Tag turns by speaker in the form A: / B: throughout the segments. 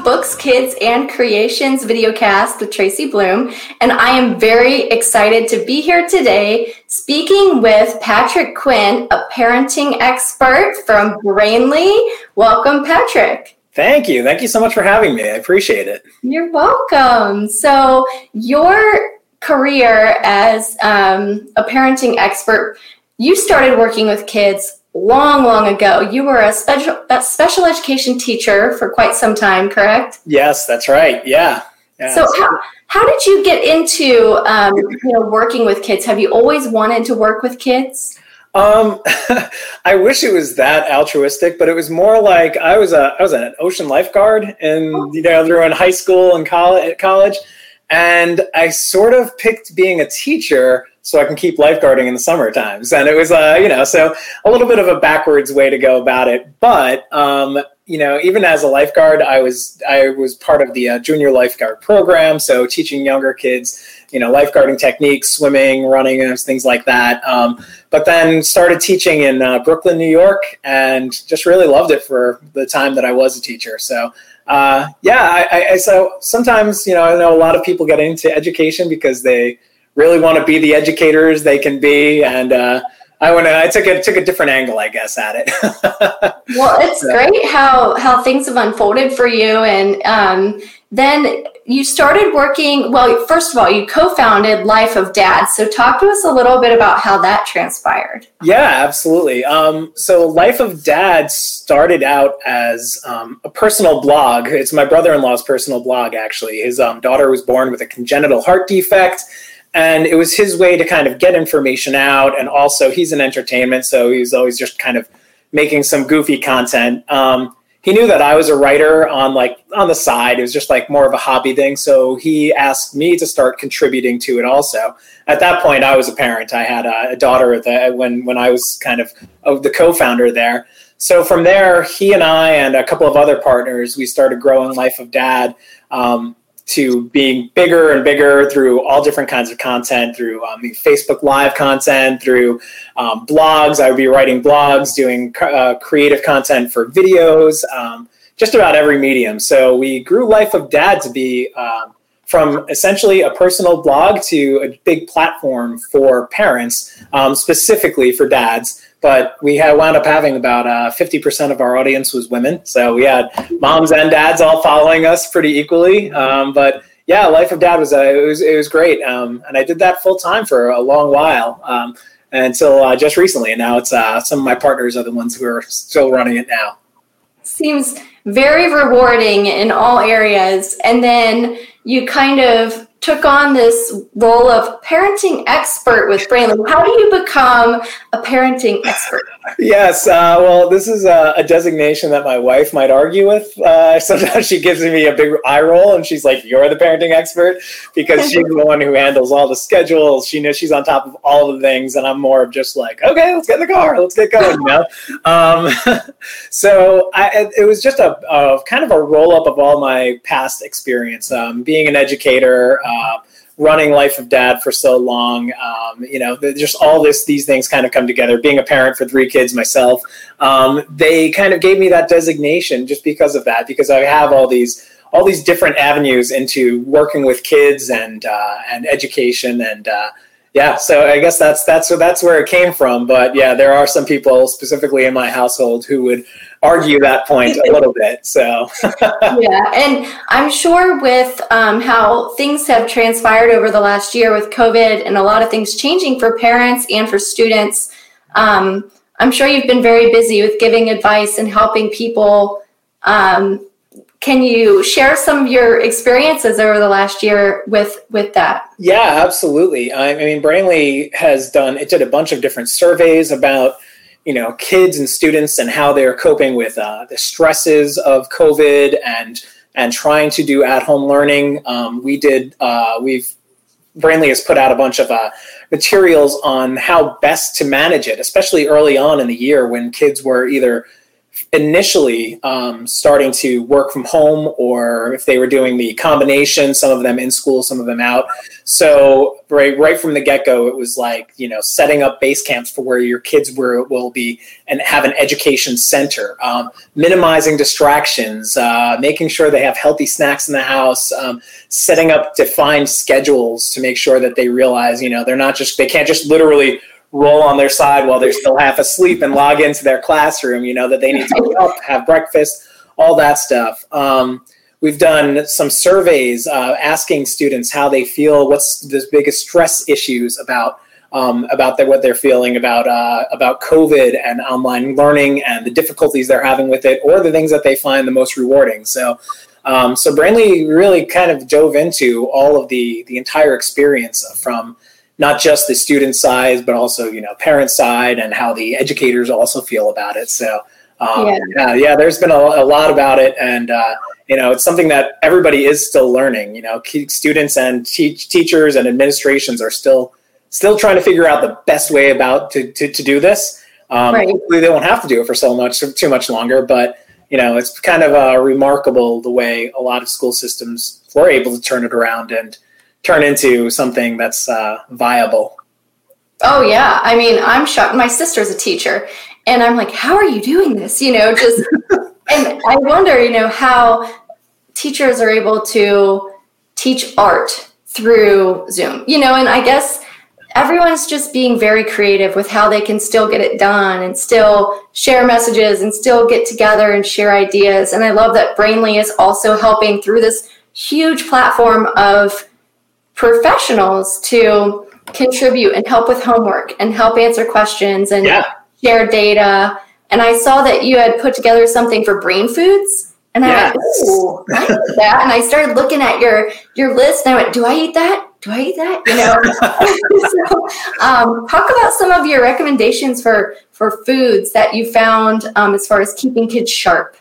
A: Books, Kids, and Creations videocast with Tracy Bloom, and I am very excited to be here today speaking with Patrick Quinn, a parenting expert from Brainly. Welcome, Patrick.
B: Thank you. Thank you so much for having me. I appreciate it.
A: You're welcome. So, your career as um, a parenting expert, you started working with kids long, long ago. You were a special a special education teacher for quite some time, correct?
B: Yes, that's right. Yeah.
A: yeah so how, how did you get into um, you know working with kids? Have you always wanted to work with kids?
B: Um, I wish it was that altruistic, but it was more like I was a I was an ocean lifeguard, and you know, through in high school and college, college, and I sort of picked being a teacher so I can keep lifeguarding in the summer times. And it was, uh, you know, so a little bit of a backwards way to go about it. But, um, you know, even as a lifeguard, I was I was part of the uh, junior lifeguard program, so teaching younger kids, you know, lifeguarding techniques, swimming, running, things like that. Um, but then started teaching in uh, Brooklyn, New York, and just really loved it for the time that I was a teacher. So. Uh, yeah, I, I, so sometimes you know I know a lot of people get into education because they really want to be the educators they can be, and uh, I went. I took a took a different angle, I guess, at it.
A: well, it's so. great how how things have unfolded for you, and um, then you started working. Well, first of all, you co-founded Life of Dad. So, talk to us a little bit about how that transpired.
B: Yeah, absolutely. Um, so, Life of Dad started out as um, a personal blog. It's my brother-in-law's personal blog. Actually, his um, daughter was born with a congenital heart defect and it was his way to kind of get information out and also he's in entertainment so he was always just kind of making some goofy content. Um, he knew that i was a writer on like on the side. It was just like more of a hobby thing so he asked me to start contributing to it also. At that point i was a parent. I had a, a daughter that when when i was kind of, of the co-founder there. So from there he and i and a couple of other partners we started growing life of dad. Um, to being bigger and bigger through all different kinds of content, through um, Facebook Live content, through um, blogs. I would be writing blogs, doing uh, creative content for videos, um, just about every medium. So we grew Life of Dad to be um, from essentially a personal blog to a big platform for parents, um, specifically for dads but we had wound up having about uh, 50% of our audience was women. So we had moms and dads all following us pretty equally. Um, but yeah, Life of Dad was, uh, it was, it was great. Um, and I did that full time for a long while um, until uh, just recently. And now it's uh, some of my partners are the ones who are still running it now.
A: Seems very rewarding in all areas. And then you kind of took on this role of parenting expert with Brainly. How do you become a parenting expert?
B: Yes, uh, well, this is a, a, designation that my wife might argue with. Uh, sometimes she gives me a big eye roll and she's like, You're the parenting expert because she's the one who handles all the schedules. She knows she's on top of all the things, and I'm more of just like, Okay, let's get in the car, let's get going, you know? um, so I, it was just a, a, kind of a roll up of all my past experience. Um, being an educator, uh, running life of dad for so long um, you know just all this these things kind of come together. Being a parent for three kids myself um, they kind of gave me that designation just because of that because i have all these all these different avenues into working with kids and uh, and education and uh, yeah so i guess that's that's that's where it came from. But yeah there are some people specifically in my household who would argue that point a little bit so.
A: Yeah and i'm sure with um, how things have transpired over the last year with covid and a lot of things changing for parents and for students um, i'm sure you've been very busy with giving advice and helping people. Um, can you share some of your experiences over the last year with with that?
B: Yeah absolutely. I mean brainly has done it did a bunch of different surveys about you know kids and students and how they're coping with uh, the stresses of covid and and trying to do at home learning. Um, we did uh, we've brainly has put out a bunch of uh, materials on how best to manage it especially early on in the year when kids were either initially um, starting to work from home or if they were doing the combination some of them in school some of them out. So right right from the get-go it was like you know setting up base camps for where your kids were, will be and have an education center um, minimizing distractions uh, making sure they have healthy snacks in the house um, setting up defined schedules to make sure that they realize you know they're not just they can't just literally roll on their side while they're still half asleep and log into their classroom, you know, that they need to wake up, have breakfast, all that stuff. Um, we've done some surveys uh, asking students how they feel, what's the biggest stress issues about. Um, about what they're feeling about uh, about COVID and online learning and the difficulties they're having with it, or the things that they find the most rewarding. So, um, so Brainly really kind of dove into all of the the entire experience from not just the student side, but also you know parent side and how the educators also feel about it. So um, yeah. yeah. yeah, there's been a, a, lot about it, and uh, you know it's something that everybody is still learning. You know, students and teach, teachers and administrations are still still trying to figure out the best way about to to, to do this. Um, right. Hopefully, they won't have to do it for so much too much longer, but. You know, it's kind of uh, remarkable the way a lot of school systems were able to turn it around and turn into something that's uh, viable.
A: Oh yeah, I mean, I'm shocked. My sister's a teacher, and I'm like, how are you doing this? You know, just and I wonder, you know, how teachers are able to teach art through Zoom. You know, and I guess everyone's just being very creative with how they can still get it done and still share messages and still get together and share ideas. And I love that Brainly is also helping through this huge platform of professionals to contribute and help with homework and help answer questions and yeah. share data. And I saw that you had put together something for brain foods. And I went, ooh, I that. And I started looking at your your list and I went, do I eat that? Do I eat that? You know. so, um, talk about some of your recommendations for for foods that you found um, as far as keeping kids sharp.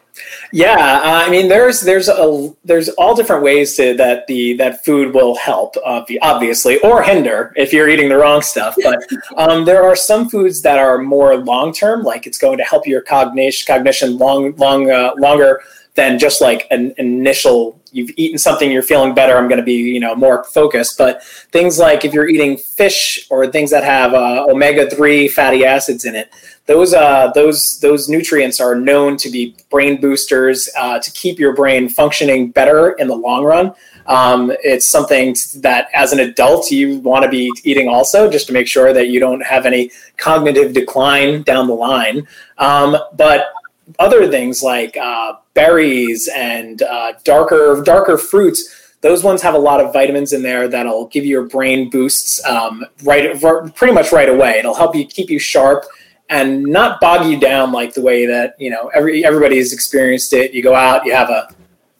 B: Yeah, uh, I mean, there's there's a there's all different ways to that the that food will help, obviously, or hinder if you're eating the wrong stuff. But um, there are some foods that are more long term, like it's going to help your cognition cognition long long uh, longer than just like an initial you've eaten something you're feeling better i'm going to be you know more focused but things like if you're eating fish or things that have uh, omega-3 fatty acids in it those uh, those those nutrients are known to be brain boosters uh, to keep your brain functioning better in the long run. Um, it's something that as an adult you want to be eating also, just to make sure that you don't have any cognitive decline down the line. Um, but other things like uh, berries and uh, darker darker fruits those ones have a lot of vitamins in there that'll give your brain boosts um, right pretty much right away it'll help you keep you sharp and not bog you down like the way that you know every everybody's experienced it. You go out, you have a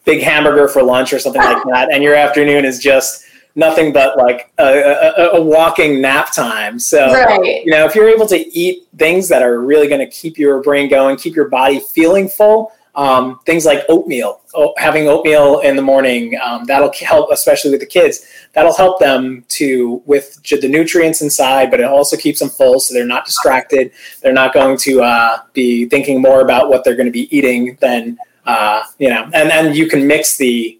B: big hamburger for lunch or something like that, and your afternoon is just nothing but like a, a, a walking nap time. So right. you know, if you're able to eat things that are really going to keep your brain going, keep your body feeling full, um, things like oatmeal, oh, having oatmeal in the morning, um, that'll help, especially with the kids. That'll help them to with the nutrients inside, but it also keeps them full, so they're not distracted. They're not going to uh, be thinking more about what they're going to be eating than uh, you know. And then you can mix the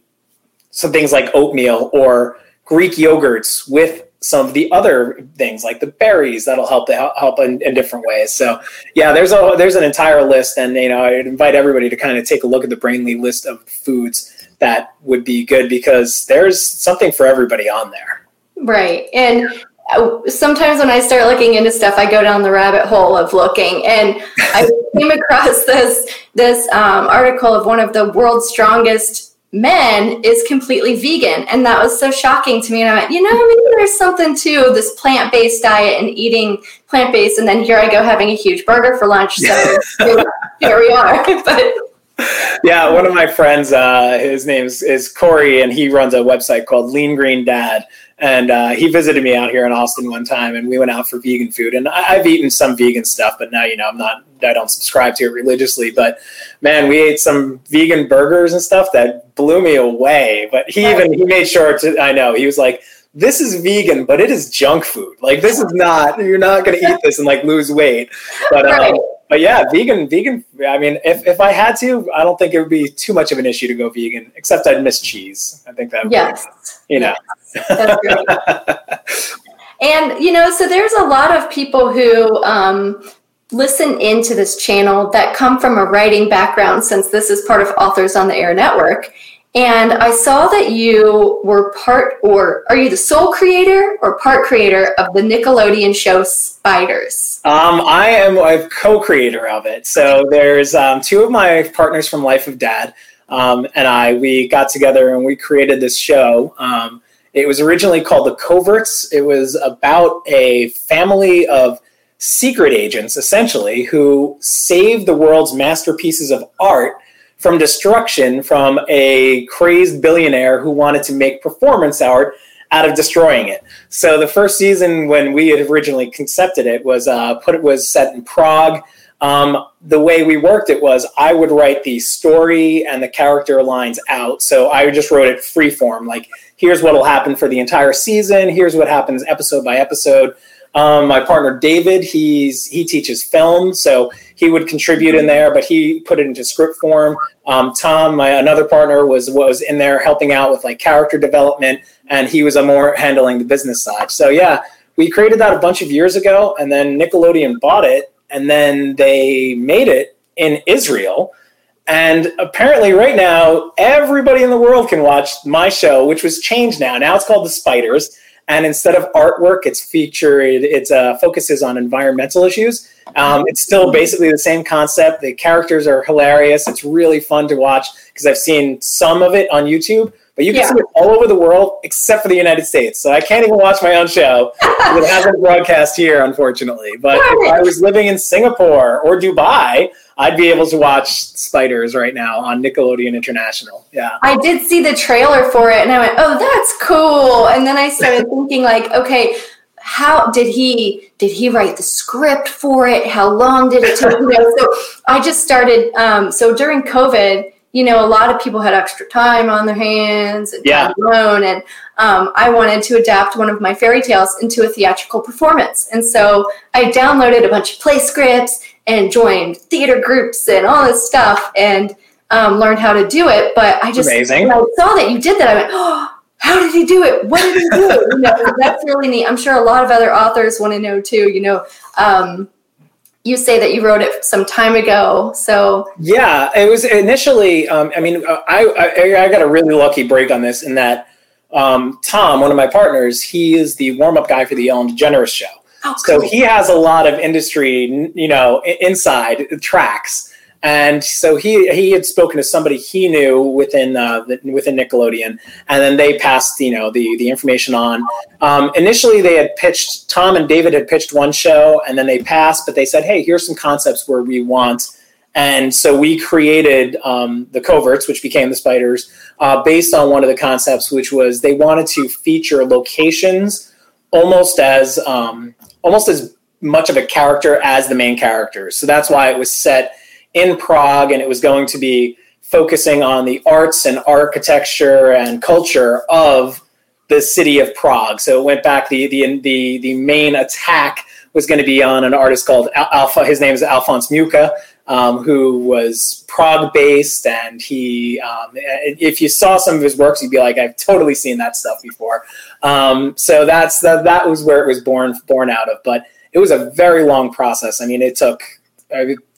B: some things like oatmeal or Greek yogurts with some of the other things like the berries that'll help to help in, in, different ways. So yeah, there's a there's an entire list, and you know I invite everybody to kind of take a look at the Brainly list of foods that would be good because there's something for everybody on there.
A: Right, and uh, sometimes when I start looking into stuff, I go down the rabbit hole of looking, and I came across this this um, article of one of the world's strongest men is completely vegan. And that was so shocking to me. And I went, you know, maybe there's something to this plant based diet and eating plant based. And then here I go having a huge burger for lunch. So here, we are. but
B: yeah, one of my friends, uh, his name is, is Corey, and he runs a website called Lean Green Dad. And uh, he visited me out here in Austin one time, and we went out for vegan food. And I, have eaten some vegan stuff, but now you know I'm not. I don't subscribe to it religiously. But man, we ate some vegan burgers and stuff that blew me away. But he even he made sure to. I know he was like, "This is vegan, but it is junk food. Like this is not. You're not going to eat this and like lose weight." But um, but yeah, vegan, vegan. I mean, if, if I had to, I don't think it would be too much of an issue to go vegan. Except I'd miss cheese. I think that.
A: Yes.
B: Be, you know.
A: Yes. and you know, so there's a lot of people who um, listen into this channel that come from a writing background, since this is part of Authors on the Air Network. And I saw that you were part, or are you the sole creator or part creator of the Nickelodeon show Spyders?
B: Um, I am a co-creator of it. So there's um, two of my partners from Life of Dad um, and I. We got together and we created this show. Um, it was originally called The Coverts. It was about a family of secret agents, essentially, who saved the world's masterpieces of art from destruction from a crazed billionaire who wanted to make performance art out of destroying it. So the first season, when we had originally concepted it, was uh, put it was set in Prague. Um, the way we worked it was I would write the story and the character lines out. So I just wrote it free form, like here's what will happen for the entire season. Here's what happens episode by episode. Um, my partner David, he's he teaches film, so he would contribute in there, but he put it into script form. Um, Tom, my another partner, was was in there helping out with like character development, and he was a more handling the business side. So yeah, we created that a bunch of years ago, and then Nickelodeon bought it, and then they made it in Israel. And apparently, right now, everybody in the world can watch my show, which was changed now. Now it's called The Spyders and instead of artwork, it's featured. It uh, focuses on environmental issues. Um, it's still basically the same concept. The characters are hilarious. It's really fun to watch because I've seen some of it on YouTube, but you can yeah. see it all over the world except for the United States. So I can't even watch my own show. it hasn't broadcast here, unfortunately. But if I was living in Singapore or Dubai, I'd be able to watch Spyders right now on Nickelodeon International. Yeah.
A: I did see the trailer for it and I went, "Oh, that's cool." And then I started thinking like, "Okay, how did he did he write the script for it? How long did it take?" You know, so I just started um, so during COVID, you know, a lot of people had extra time on their hands and
B: yeah.
A: alone, and um, I wanted to adapt one of my fairy tales into a theatrical performance. And so I downloaded a bunch of play scripts and joined theater groups and all this stuff and um, learned how to do it. But I just
B: Amazing.
A: I saw that you did that. I went, oh, how did he do it? What did he do? you know, that's really neat. I'm sure a lot of other authors want to know too. You know, um, you say that you wrote it some time ago. So
B: yeah, it was initially. Um, I mean, I, I, I got a really lucky break on this in that um, Tom, one of my partners, he is the warm up guy for the Ellen DeGeneres show. Oh, cool. So he has a lot of industry, you know, inside tracks. And so he he had spoken to somebody he knew within uh, within Nickelodeon, and then they passed you know the the information on. Um, initially, they had pitched Tom and David had pitched one show, and then they passed, but they said, "Hey, here's some concepts where we want." And so we created um, the coverts, which became the spyders, uh, based on one of the concepts, which was they wanted to feature locations almost as um, almost as much of a character as the main characters. So that's why it was set in Prague and it was going to be focusing on the arts and architecture and culture of the city of Prague. So it went back the the the, the main attack was going to be on an artist called Alpha. His name is Alphonse Mucha, um, who was Prague based, and he, um, if you saw some of his works, you'd be like, I've totally seen that stuff before. Um, so that's that. That was where it was born born out of. But it was a very long process. I mean, it took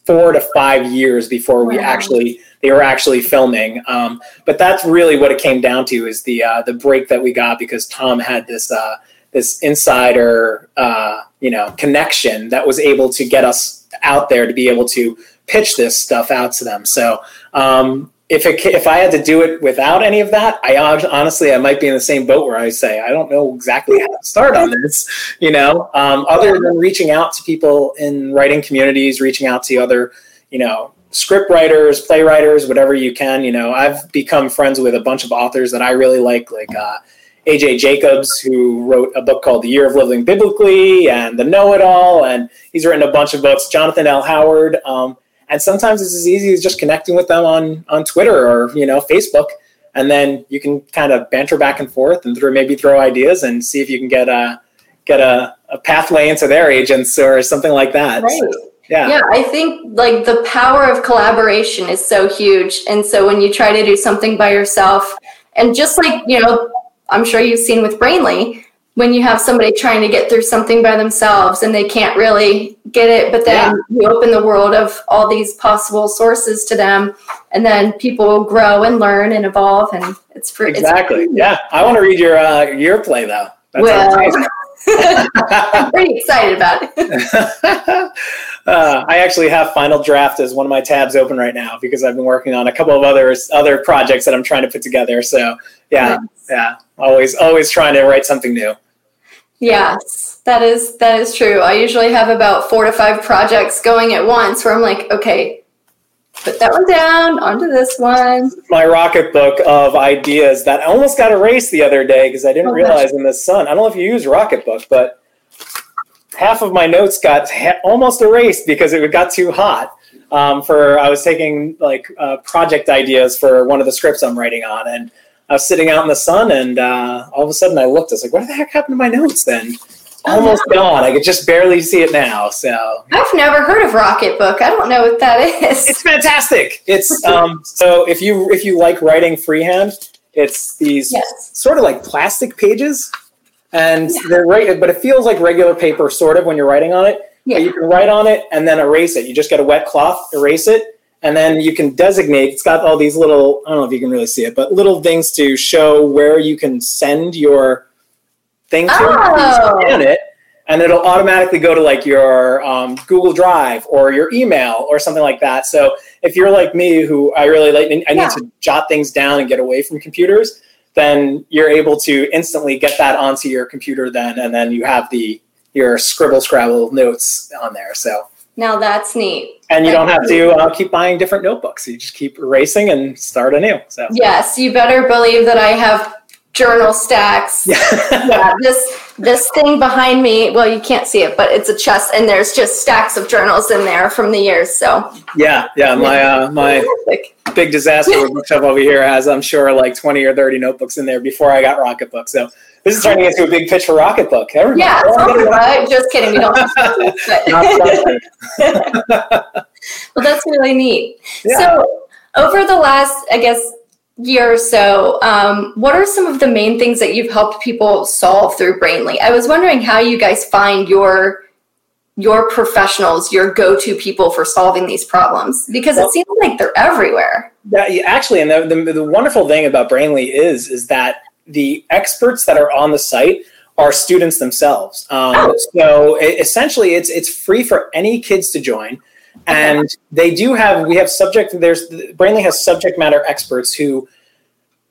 B: four to five years before we wow. actually they were actually filming. Um, but that's really what it came down to is the uh, the break that we got because Tom had this. Uh, this insider, uh, you know, connection that was able to get us out there to be able to pitch this stuff out to them. So um, if it, if I had to do it without any of that, I honestly I might be in the same boat where I say I don't know exactly how to start on this. You know, um, other than reaching out to people in writing communities, reaching out to other, you know, script writers, playwriters, whatever you can. You know, I've become friends with a bunch of authors that I really like, like. Uh, AJ Jacobs, who wrote a book called The Year of Living Biblically and The Know It All, and he's written a bunch of books. Jonathan L. Howard, um, and sometimes it's as easy as just connecting with them on on Twitter or you know Facebook, and then you can kind of banter back and forth and throw, maybe throw ideas and see if you can get a get a, a pathway into their agents or something like that.
A: Right.
B: Yeah.
A: Yeah, I think like the power of collaboration is so huge. And so when you try to do something by yourself, and just like, you know, I'm sure you've seen with Brainly, when you have somebody trying to get through something by themselves and they can't really get it, but then yeah. you open the world of all these possible sources to them, and then people will grow and learn and evolve, and it's for
B: exactly. It's yeah, I want to read your uh, your play though.
A: That's well, I'm pretty excited about
B: it. uh, I actually have Final Draft as one of my tabs open right now because I've been working on a couple of other other projects that I'm trying to put together. So yeah, yeah, always always trying to write something new.
A: Yes, that is that is true. I usually have about four to five projects going at once where I'm like, okay, put that one down onto this one.
B: My Rocketbook of ideas that almost got erased the other day because I didn't oh, realize gosh. in the sun. I don't know if you use Rocketbook, but half of my notes got ha- almost erased because it got too hot. Um, for I was taking like uh, project ideas for one of the scripts I'm writing on, and I was sitting out in the sun, and uh, all of a sudden I looked. I was like, "What the heck happened to my notes?" Then almost oh, gone. I could just barely see it now. So
A: I've never heard of Rocketbook. I don't know what that is.
B: It's fantastic. It's um, so if you if you like writing freehand, it's these yes. sort of like plastic pages, and yeah. they're right, but it feels like regular paper, sort of when you're writing on it. Yeah. But you can write on it and then erase it. You just get a wet cloth, erase it, and then you can designate. It's got all these little I don't know if you can really see it, but little things to show where you can send your thing to oh. scan it, and it'll automatically go to like your um, Google Drive or your email or something like that. So if you're like me, who I really like, I need yeah. to jot things down and get away from computers, then you're able to instantly get that onto your computer then, and then you have the your scribble scrabble notes on there. So
A: now that's neat.
B: And you don't have to uh, keep buying different notebooks. You just keep erasing and start anew. So
A: yes, you better believe that I have journal stacks. Yeah. yeah, this this thing behind me. Well, you can't see it, but it's a chest, and there's just stacks of journals in there from the years. So
B: yeah, yeah. My uh, my big disaster bookshelf over here has, I'm sure, like 20 or 30 notebooks in there before I got Rocketbook. So this is turning into a big pitch for Rocketbook.
A: Everybody, yeah, right. just kidding. We don't. Have to expect Well, that's really neat. Yeah. So over the last, I guess, year or so, um, what are some of the main things that you've helped people solve through Brainly? I was wondering how you guys find your your professionals, your go-to people for solving these problems, because well, it seems like they're everywhere.
B: Yeah, actually, and the, the, the wonderful thing about Brainly is is that the experts that are on the site are students themselves. Um, oh. So it, essentially, it's it's free for any kids to join and they do have we have subject there's brainly has subject matter experts who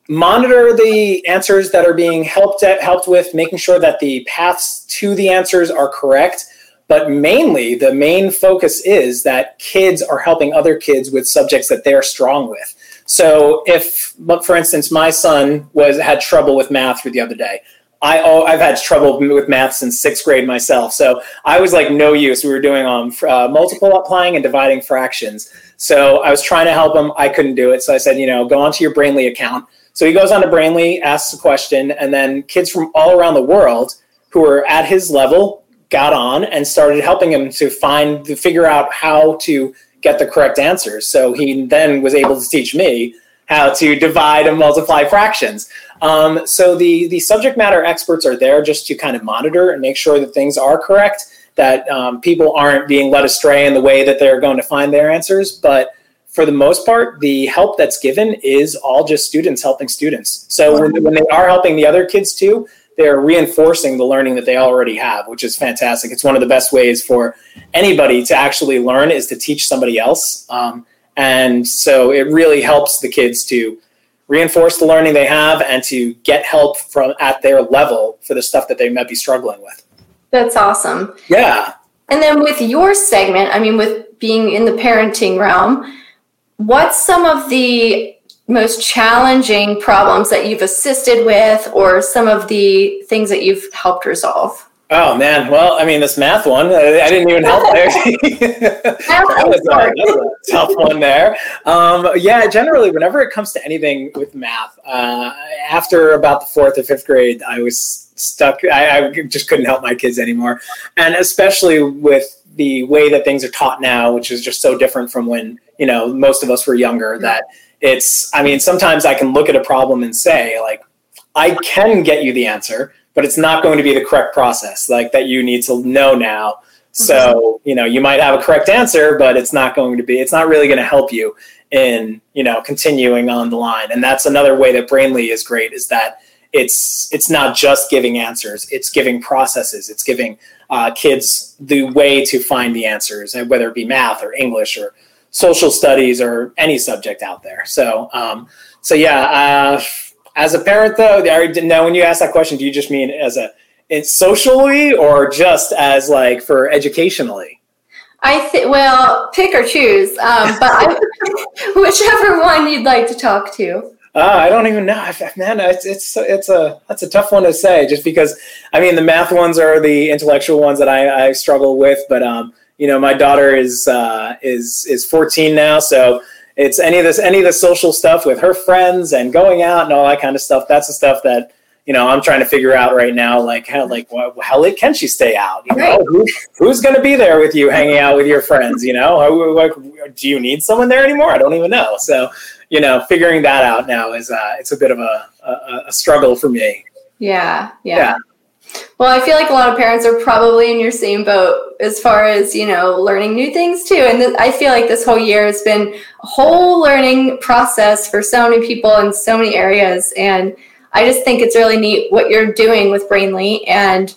B: monitor the answers that are being helped at, helped with making sure that the paths to the answers are correct but mainly the main focus is that kids are helping other kids with subjects that they're strong with so if for instance my son was had trouble with math for the other day I I've had trouble with math since sixth grade myself, so I was like no use. We were doing um uh, multiplying and dividing fractions, so I was trying to help him. I couldn't do it, so I said, you know, go onto your Brainly account. So he goes on to Brainly, asks a question, and then kids from all around the world who were at his level got on and started helping him to find to figure out how to get the correct answers. So he then was able to teach me how to divide and multiply fractions. Um, so the the subject matter experts are there just to kind of monitor and make sure that things are correct, that um, people aren't being led astray in the way that they're going to find their answers. But for the most part, the help that's given is all just students helping students. So when, when they are helping the other kids too, they're reinforcing the learning that they already have, which is fantastic. It's one of the best ways for anybody to actually learn is to teach somebody else. Um, and so it really helps the kids to reinforce the learning they have and to get help from at their level for the stuff that they might be struggling with.
A: That's awesome.
B: Yeah.
A: And then with your segment, I mean, with being in the parenting realm, what's some of the most challenging problems that you've assisted with or some of the things that you've helped resolve?
B: Oh man, well, I mean, this math one, I, didn't even help there. that, was a, that, was a, tough one there. Um, yeah, generally, whenever it comes to anything with math, uh, after about the fourth or fifth grade, I was stuck. I, I, just couldn't help my kids anymore, and especially with the way that things are taught now, which is just so different from when you know most of us were younger. That it's, I mean, sometimes I can look at a problem and say like, I can get you the answer, but it's not going to be the correct process. Like that you need to know now. So mm-hmm. you know you might have a correct answer, but it's not going to be. It's not really going to help you in you know continuing on the line. And that's another way that Brainly is great is that it's it's not just giving answers it's giving processes it's giving uh, kids the way to find the answers whether it be math or english or social studies or any subject out there so um, so yeah uh, as a parent though i didn't know when you asked that question do you just mean as a it's socially or just as like for educationally
A: I think well, pick or choose, um, but I, whichever one you'd like to talk to.
B: Uh, I don't even know, man. It's it's it's a that's a tough one to say, just because I mean the math ones are the intellectual ones that I, I struggle with, but um, you know, my daughter is uh, is is 14 now, so it's any of this any of the social stuff with her friends and going out and all that kind of stuff. That's the stuff that you know I'm trying to figure out right now. Like how like how late can she stay out? You know, Who, who's going to be there with you, hanging out with your friends? You know, like, do you need someone there anymore? I don't even know. So you know, figuring that out now is uh, it's a bit of a, a, a struggle for me.
A: Yeah, yeah, yeah. Well, I feel like a lot of parents are probably in your same boat as far as, you know, learning new things too. And th- I feel like this whole year has been a whole learning process for so many people in so many areas. And I just think it's really neat what you're doing with Brainly and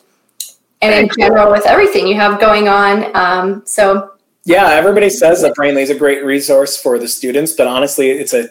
A: and in general with everything you have going on. Um, so
B: yeah, everybody says that Brainly is a great resource for the students, but honestly, it's a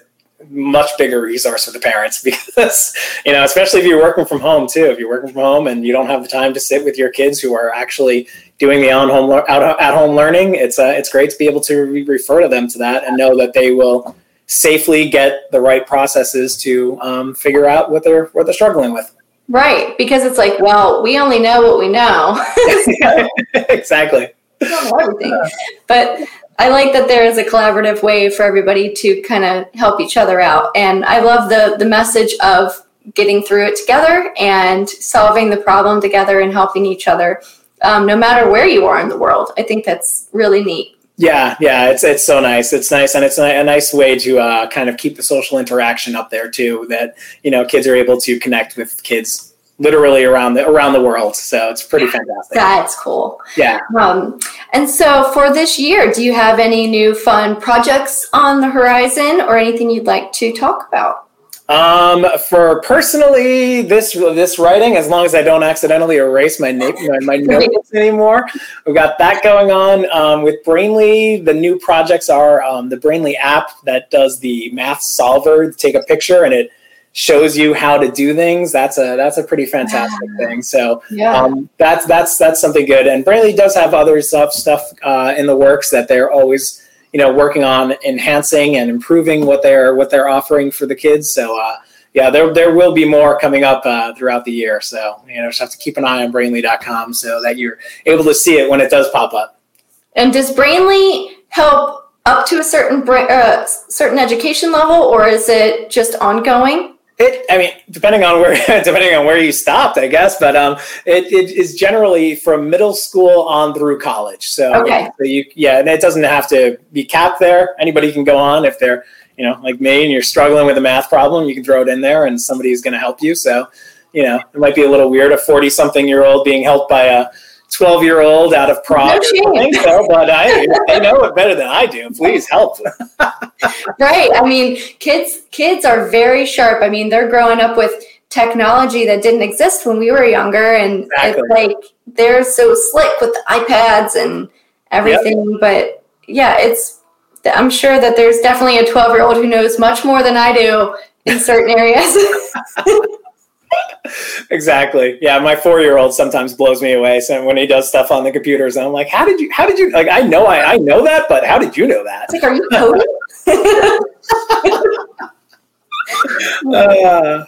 B: much bigger resource for the parents because you know especially if you're working from home too. If you're working from home and you don't have the time to sit with your kids who are actually doing the on home out at home learning it's uh, it's great to be able to re- refer to them to that and know that they will safely get the right processes to um, figure out what they're what they're struggling with.
A: Right because it's like well we only know what we know.
B: Exactly.
A: Everything. But I like that there is a collaborative way for everybody to kind of help each other out. And I love the the message of getting through it together and solving the problem together and helping each other, um, no matter where you are in the world. I think that's really neat.
B: Yeah, yeah, it's it's so nice. It's nice, and it's a, nice way to uh, kind of keep the social interaction up there too. That you know, kids are able to connect with kids literally around the around the world. So it's pretty fantastic.
A: That's cool.
B: Yeah.
A: Um, and so for this year, do you have any new fun projects on the horizon or anything you'd like to talk about?
B: Um, for personally, this this writing, as long as I don't accidentally erase my name, my, my notes anymore, we've got that going on. Um, with Brainly, the new projects are um, the Brainly app that does the math solver. Take a picture and it shows you how to do things, that's a that's a pretty fantastic thing. So yeah. um, that's that's that's something good. And Brainly does have other stuff stuff uh, in the works that they're always you know working on enhancing and improving what they're what they're offering for the kids. So uh, yeah, there there will be more coming up uh, throughout the year. So you know just have to keep an eye on Brainly.com so that you're able to see it when it does pop up.
A: And does Brainly help up to a certain uh, certain education level, or is it just ongoing?
B: It, I mean, depending on where depending on where you stopped, I guess, but um, it, it is generally from middle school on through college. So,
A: okay.
B: so you, yeah, and it doesn't have to be capped there. Anybody can go on if they're, you know, like me, and you're struggling with a math problem, you can throw it in there, and somebody's going to help you. So, you know, it might be a little weird a forty something year old being helped by a 12 year old out of Prague. No I think so, but I, they know it better than I do. Please help.
A: right. I mean, kids, kids are very sharp. I mean, they're growing up with technology that didn't exist when we were younger. And exactly. it's like, they're so slick with the iPads and everything. Yep. But yeah, it's, I'm sure that there's definitely a 12 year old who knows much more than I do in certain areas.
B: exactly. Yeah, my four year old sometimes blows me away. So when he does stuff on the computers, I'm like, how did you? How did you? Like, I know, I, I know that, but how did you know that?
A: It's like, are you coding? uh,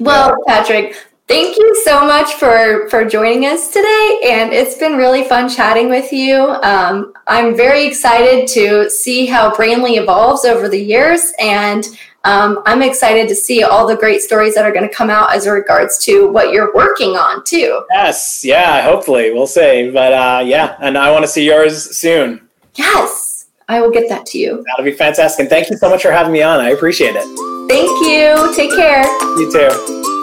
A: well, Patrick, thank you so much for for joining us today, and it's been really fun chatting with you. Um, I'm very excited to see how Brainly evolves over the years and um, I'm excited to see all the great stories that are going to come out as regards to what you're working on too.
B: Yes, yeah, hopefully we'll see. But uh, yeah, and I want to see yours soon.
A: Yes, I will get that to you.
B: That'll be fantastic. And thank you so much for having me on. I appreciate it.
A: Thank you. Take care.
B: You too.